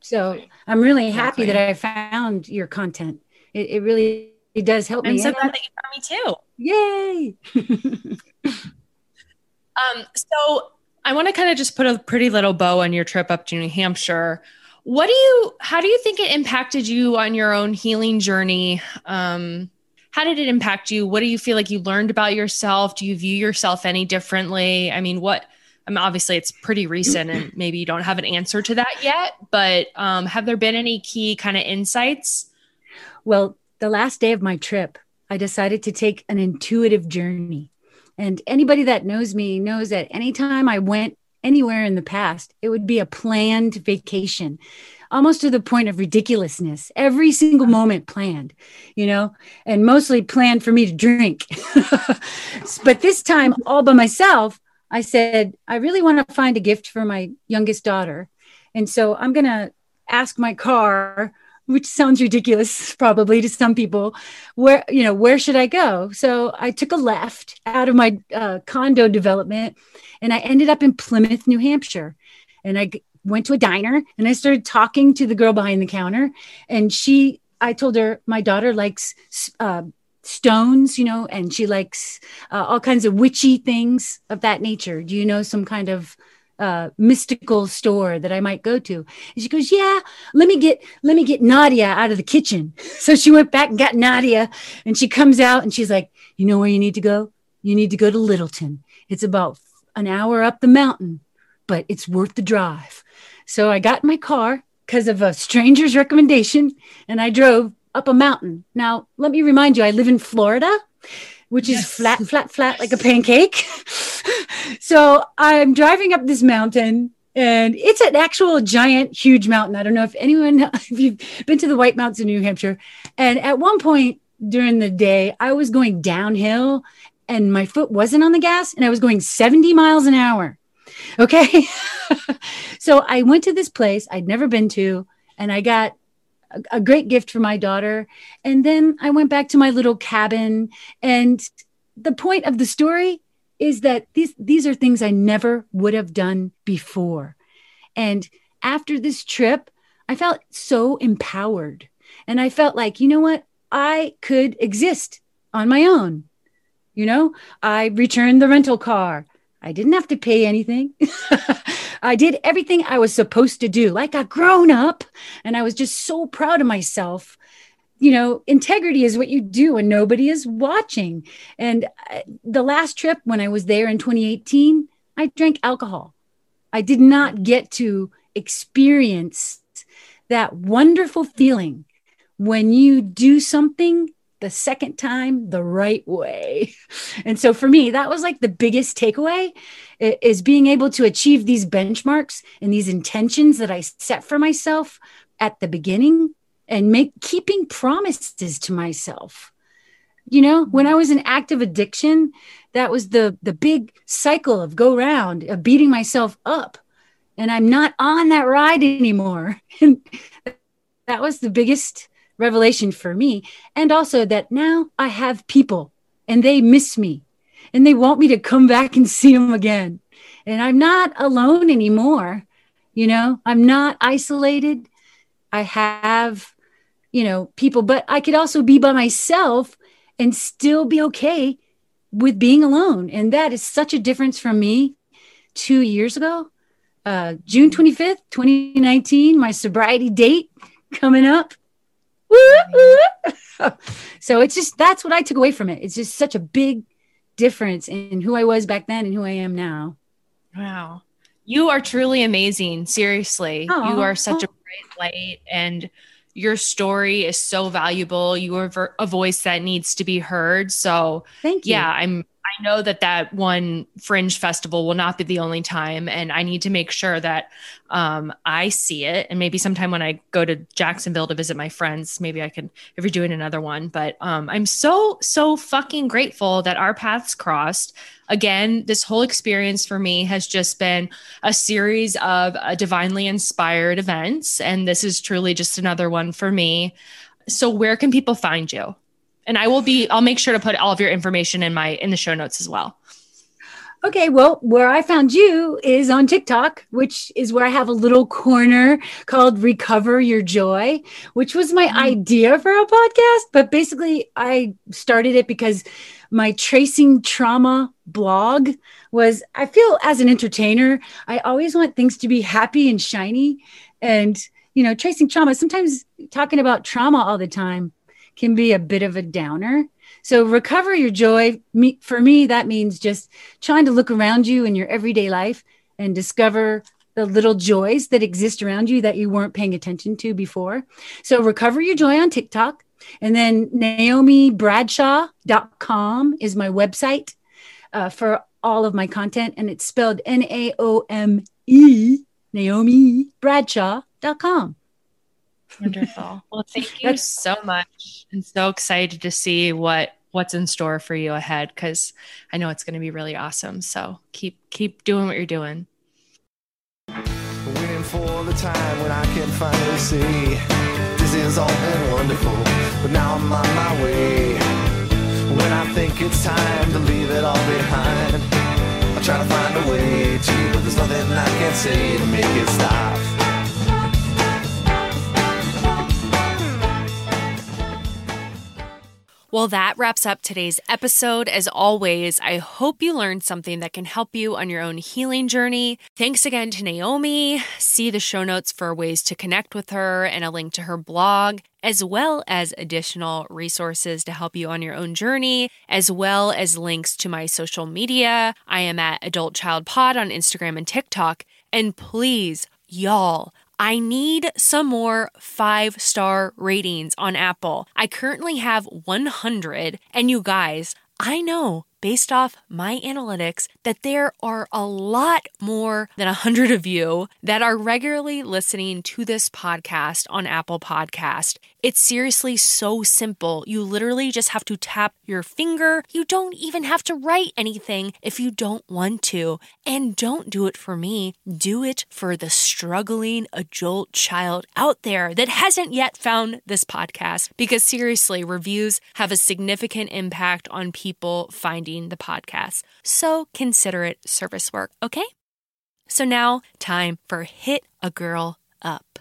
so i'm really happy that i found your content it, it really it does help I'm me so glad that you found me too. yay <laughs> Um, so I want to kind of just put a pretty little bow on your trip up to New Hampshire. What do you, how do you think it impacted you on your own healing journey? Um, how did it impact you? What do you feel like you learned about yourself? Do you view yourself any differently? I mean, what, I mean, obviously it's pretty recent and <clears throat> maybe you don't have an answer to that yet, but um, have there been any key kind of insights? well the last day of my trip i decided to take an intuitive journey. And anybody that knows me knows that anytime i went anywhere in the past it would be a planned vacation almost to the point of ridiculousness every single moment planned you know and mostly planned for me to drink. <laughs> But this time all by myself i said i really want to find a gift for my youngest daughter and so i'm going to ask my car which sounds ridiculous probably to some people where you know where should i go so i took a left out of my uh, condo development and i ended up in plymouth new hampshire and i went to a diner and I started talking to the girl behind the counter. And she, I told her my daughter likes uh, stones, you know, and she likes uh, all kinds of witchy things of that nature. Do you know some kind of uh, mystical store that I might go to. And she goes, yeah, let me get, let me get Nadia out of the kitchen. <laughs> So she went back and got Nadia and she comes out and she's like, you know where you need to go? You need to go to Littleton. It's about an hour up the mountain, but it's worth the drive. So I got in my car because of a stranger's recommendation and I drove up a mountain. Now, let me remind you, I live in Florida which yes. is flat, flat, flat like a pancake. <laughs> so I'm driving up this mountain and it's an actual giant, huge mountain. I don't know if anyone, <laughs> if you've been to the White Mountains in New Hampshire. And at one point during the day, I was going downhill and my foot wasn't on the gas and I was going 70 miles an hour. Okay. <laughs> so I went to this place I'd never been to and I got a great gift for my daughter. And then I went back to my little cabin. And the point of the story is that these these are things I never would have done before. And after this trip, I felt so empowered. And I felt like, you know what? I could exist on my own. You know, I returned the rental car. I didn't have to pay anything. <laughs> I did everything I was supposed to do, like a grown up. And I was just so proud of myself. You know, integrity is what you do when nobody is watching. And uh, the last trip when I was there in 2018, I drank alcohol. I did not get to experience that wonderful feeling when you do something the second time the right way. <laughs> And so for me, that was like the biggest takeaway is being able to achieve these benchmarks and these intentions that I set for myself at the beginning and make keeping promises to myself. You know, when I was in active addiction, that was the the big cycle of go round of beating myself up. And I'm not on that ride anymore. <laughs> And that was the biggest revelation for me. And also that now I have people and they miss me and they want me to come back and see them again. And I'm not alone anymore. You know, I'm not isolated. I have, you know, people, but I could also be by myself and still be okay with being alone. And that is such a difference from me two years ago. Uh, June 25th, 2019, my sobriety date <laughs> coming up. <laughs> so it's just that's what I took away from it. It's just such a big difference in who I was back then and who I am now. Wow. You are truly amazing. Seriously. Aww. You are such a bright light and your story is so valuable. You are a voice that needs to be heard. So, thank you. Yeah, I'm know that that one fringe festival will not be the only time, and I need to make sure that um, I see it. And maybe sometime when I go to Jacksonville to visit my friends, maybe I can if you're doing another one. But um, I'm so so fucking grateful that our paths crossed. Again, this whole experience for me has just been a series of uh, divinely inspired events, and this is truly just another one for me. So, where can people find you? And I will be I'll make sure to put all of your information in my in the show notes as well. Okay, well, where I found you is on TikTok, which is where I have a little corner called Recover Your Joy, which was my mm. idea for a podcast. But basically, I started it because my tracing trauma blog was, I feel as an entertainer, I always want things to be happy and shiny. And, you know, tracing trauma, sometimes talking about trauma all the time can be a bit of a downer. So, recover your joy. Me, for me, that means just trying to look around you in your everyday life and discover the little joys that exist around you that you weren't paying attention to before. So, recover your joy on TikTok. And then NaomeBradshaw.com is my website uh, for all of my content. And it's spelled N A O M E, NaomeBradshaw.com. Wonderful. <laughs> Well, thank you so much. And so excited to see what what's in store for you ahead because I know it's going to be really awesome. So keep keep doing what you're doing. Waiting for the time when I can finally see this is all been wonderful, but now I'm on my way. When I think it's time to leave it all behind, I try to find a way to, but there's nothing I can say to make it stop. Well, that wraps up today's episode. As always, I hope you learned something that can help you on your own healing journey. Thanks again to Naome. See the show notes for ways to connect with her and a link to her blog, as well as additional resources to help you on your own journey, as well as links to my social media. I am at Adult Child Pod on Instagram and TikTok. And please, y'all, I need some more five star ratings on Apple. I currently have 100, and you guys, I know based off my analytics that there are a lot more than 100 of you that are regularly listening to this podcast on Apple Podcast. It's seriously so simple. You literally just have to tap your finger. You don't even have to write anything if you don't want to. And don't do it for me. Do it for the struggling adult child out there that hasn't yet found this podcast because seriously, reviews have a significant impact on people finding the podcast. So consider it service work, okay? So now, time for Hit a Girl Up.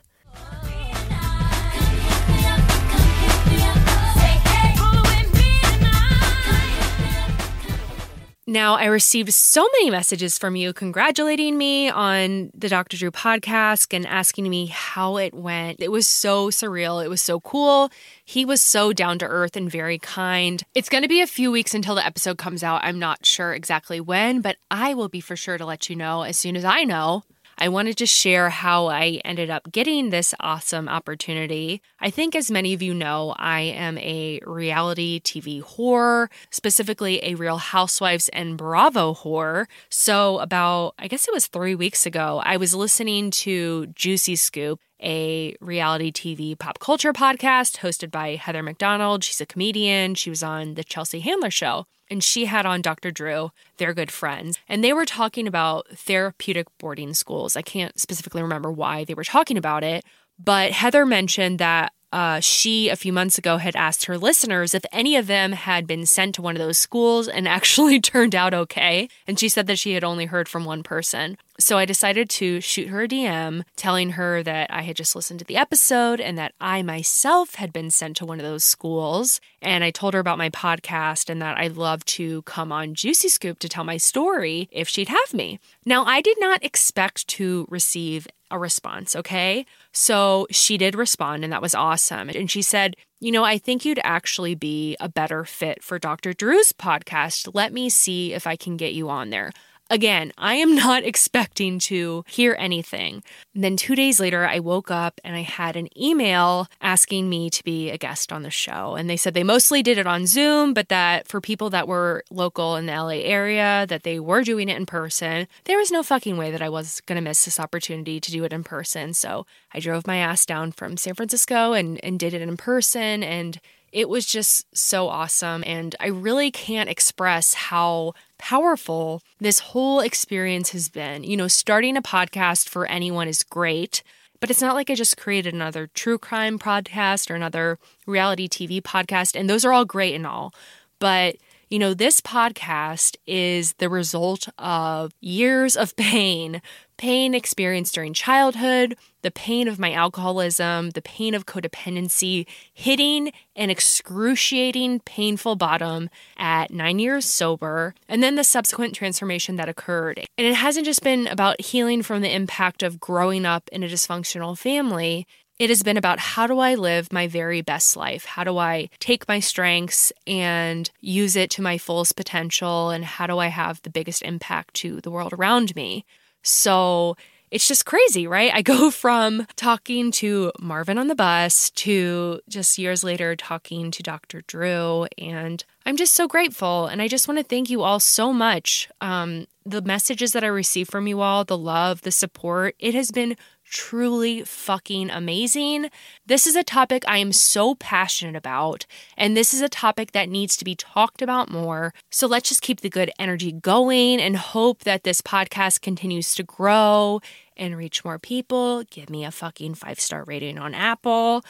Now, I received so many messages from you congratulating me on the Dr. Drew podcast and asking me how it went. It was so surreal. It was so cool. He was so down to earth and very kind. It's going to be a few weeks until the episode comes out. I'm not sure exactly when, but I will be for sure to let you know as soon as I know. I wanted to share how I ended up getting this awesome opportunity. I think, as many of you know, I am a reality TV whore, specifically a Real Housewives and Bravo whore. So, about, I guess it was three weeks ago, I was listening to Juicy Scoop a reality TV pop culture podcast hosted by Heather McDonald. She's a comedian. She was on The Chelsea Handler Show and she had on Dr. Drew. They're good friends. And they were talking about therapeutic boarding schools. I can't specifically remember why they were talking about it, but Heather mentioned that uh, she, a few months ago, had asked her listeners if any of them had been sent to one of those schools and <laughs> actually turned out okay. And she said that she had only heard from one person. So I decided to shoot her a DM telling her that I had just listened to the episode and that I myself had been sent to one of those schools. And I told her about my podcast and that I'd love to come on Juicy Scoop to tell my story if she'd have me. Now, I did not expect to receive a response, okay? So she did respond, and that was awesome. And she said, You know, I think you'd actually be a better fit for Dr. Drew's podcast. Let me see if I can get you on there. Again, I am not <laughs> expecting to hear anything. And then two days later, I woke up and I had an email asking me to be a guest on the show. And they said they mostly did it on Zoom, but that for people that were local in the LA area, that they were doing it in person. There was no fucking way that I was going to miss this opportunity to do it in person. So I drove my ass down from San Francisco and, and did it in person. And it was just so awesome. And I really can't express how powerful this whole experience has been. You know, starting a podcast for anyone is great, but it's not like I just created another true crime podcast or another reality TV podcast. And those are all great and all. But you know, this podcast is the result of years of <laughs> pain, pain experienced during childhood, the pain of my alcoholism, the pain of codependency, hitting an excruciating, painful bottom at nine years sober, and then the subsequent transformation that occurred. And it hasn't just been about healing from the impact of growing up in a dysfunctional family. It has been about how do I live my very best life? How do I take my strengths and use it to my fullest potential? And how do I have the biggest impact to the world around me? So it's just crazy, right? I go <laughs> from talking to Marvin on the bus to just years later talking to Dr. Drew. And I'm just so grateful. And I just want to thank you all so much. Um, the messages that I receive from you all, the love, the support, it has been truly fucking amazing. This is a topic I am so passionate about, and this is a topic that needs to be talked about more. So let's just keep the good energy going and hope that this podcast continues to grow and reach more people. Give me a fucking five star rating on Apple.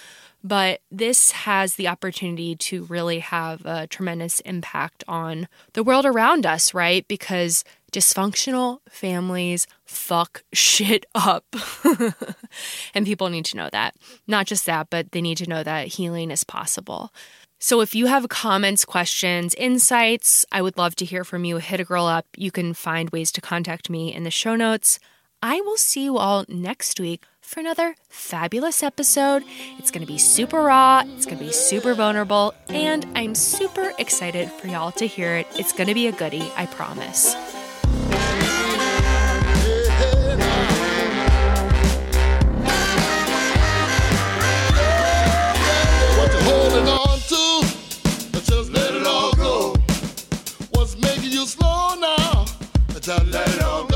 But this has the opportunity to really have a tremendous impact on the world around us, right? Because dysfunctional families fuck shit up. <laughs> and people need to know that. Not just that, but they need to know that healing is possible. So if you have comments, questions, insights, I would love to hear from you. Hit a girl up. You can find ways to contact me in the show notes. I will see you all next week for another fabulous episode. It's going to be super raw, it's going to be super vulnerable, and I'm super excited for y'all to hear it. It's going to be a goodie, I promise. slow now. Tell it on.